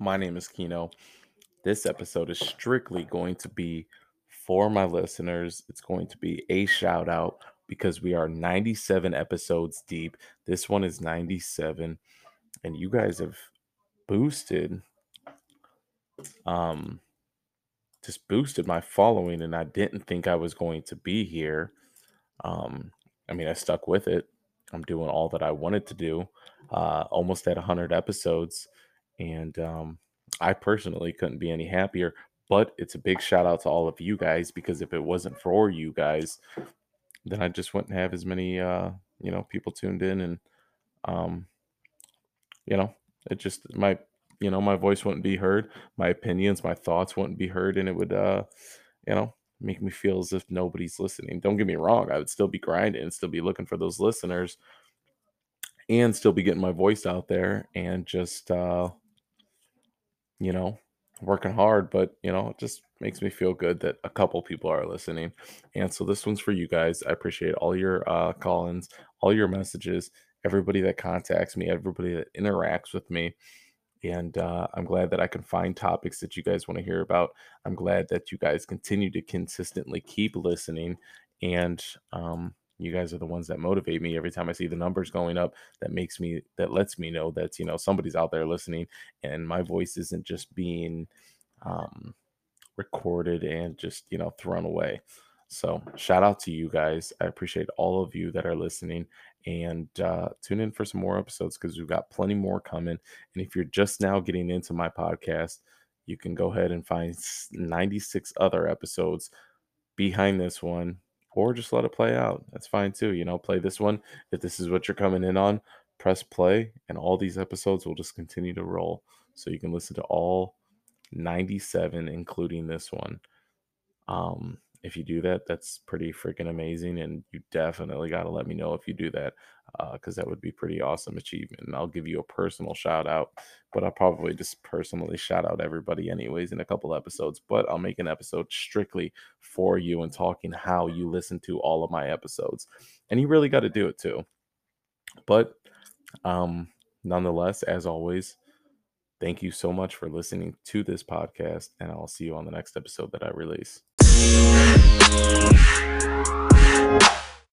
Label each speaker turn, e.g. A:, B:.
A: My name is Kino. This episode is strictly going to be for my listeners. It's going to be a shout out because we are 97 episodes deep. This one is 97 and you guys have boosted um just boosted my following and I didn't think I was going to be here. Um I mean, I stuck with it. I'm doing all that I wanted to do. Uh almost at 100 episodes and um I personally couldn't be any happier, but it's a big shout out to all of you guys because if it wasn't for you guys, then I just wouldn't have as many uh, you know, people tuned in and um, you know, it just my you know, my voice wouldn't be heard, my opinions, my thoughts wouldn't be heard and it would uh, you know, make me feel as if nobody's listening. Don't get me wrong, I would still be grinding and still be looking for those listeners and still be getting my voice out there and just uh you know, working hard, but you know, it just makes me feel good that a couple people are listening. And so this one's for you guys. I appreciate all your uh call-ins, all your messages, everybody that contacts me, everybody that interacts with me. And uh, I'm glad that I can find topics that you guys want to hear about. I'm glad that you guys continue to consistently keep listening. And um, you guys are the ones that motivate me every time I see the numbers going up. That makes me, that lets me know that, you know, somebody's out there listening and my voice isn't just being um, recorded and just, you know, thrown away. So shout out to you guys. I appreciate all of you that are listening and uh, tune in for some more episodes because we've got plenty more coming. And if you're just now getting into my podcast, you can go ahead and find 96 other episodes behind this one or just let it play out. That's fine too. You know, play this one. If this is what you're coming in on, press play, and all these episodes will just continue to roll. So you can listen to all 97, including this one. Um, if you do that, that's pretty freaking amazing. And you definitely got to let me know if you do that because uh, that would be pretty awesome achievement. And I'll give you a personal shout out, but I'll probably just personally shout out everybody anyways in a couple episodes. But I'll make an episode strictly for you and talking how you listen to all of my episodes. And you really got to do it too. But um, nonetheless, as always, thank you so much for listening to this podcast. And I'll see you on the next episode that I release. Thank you.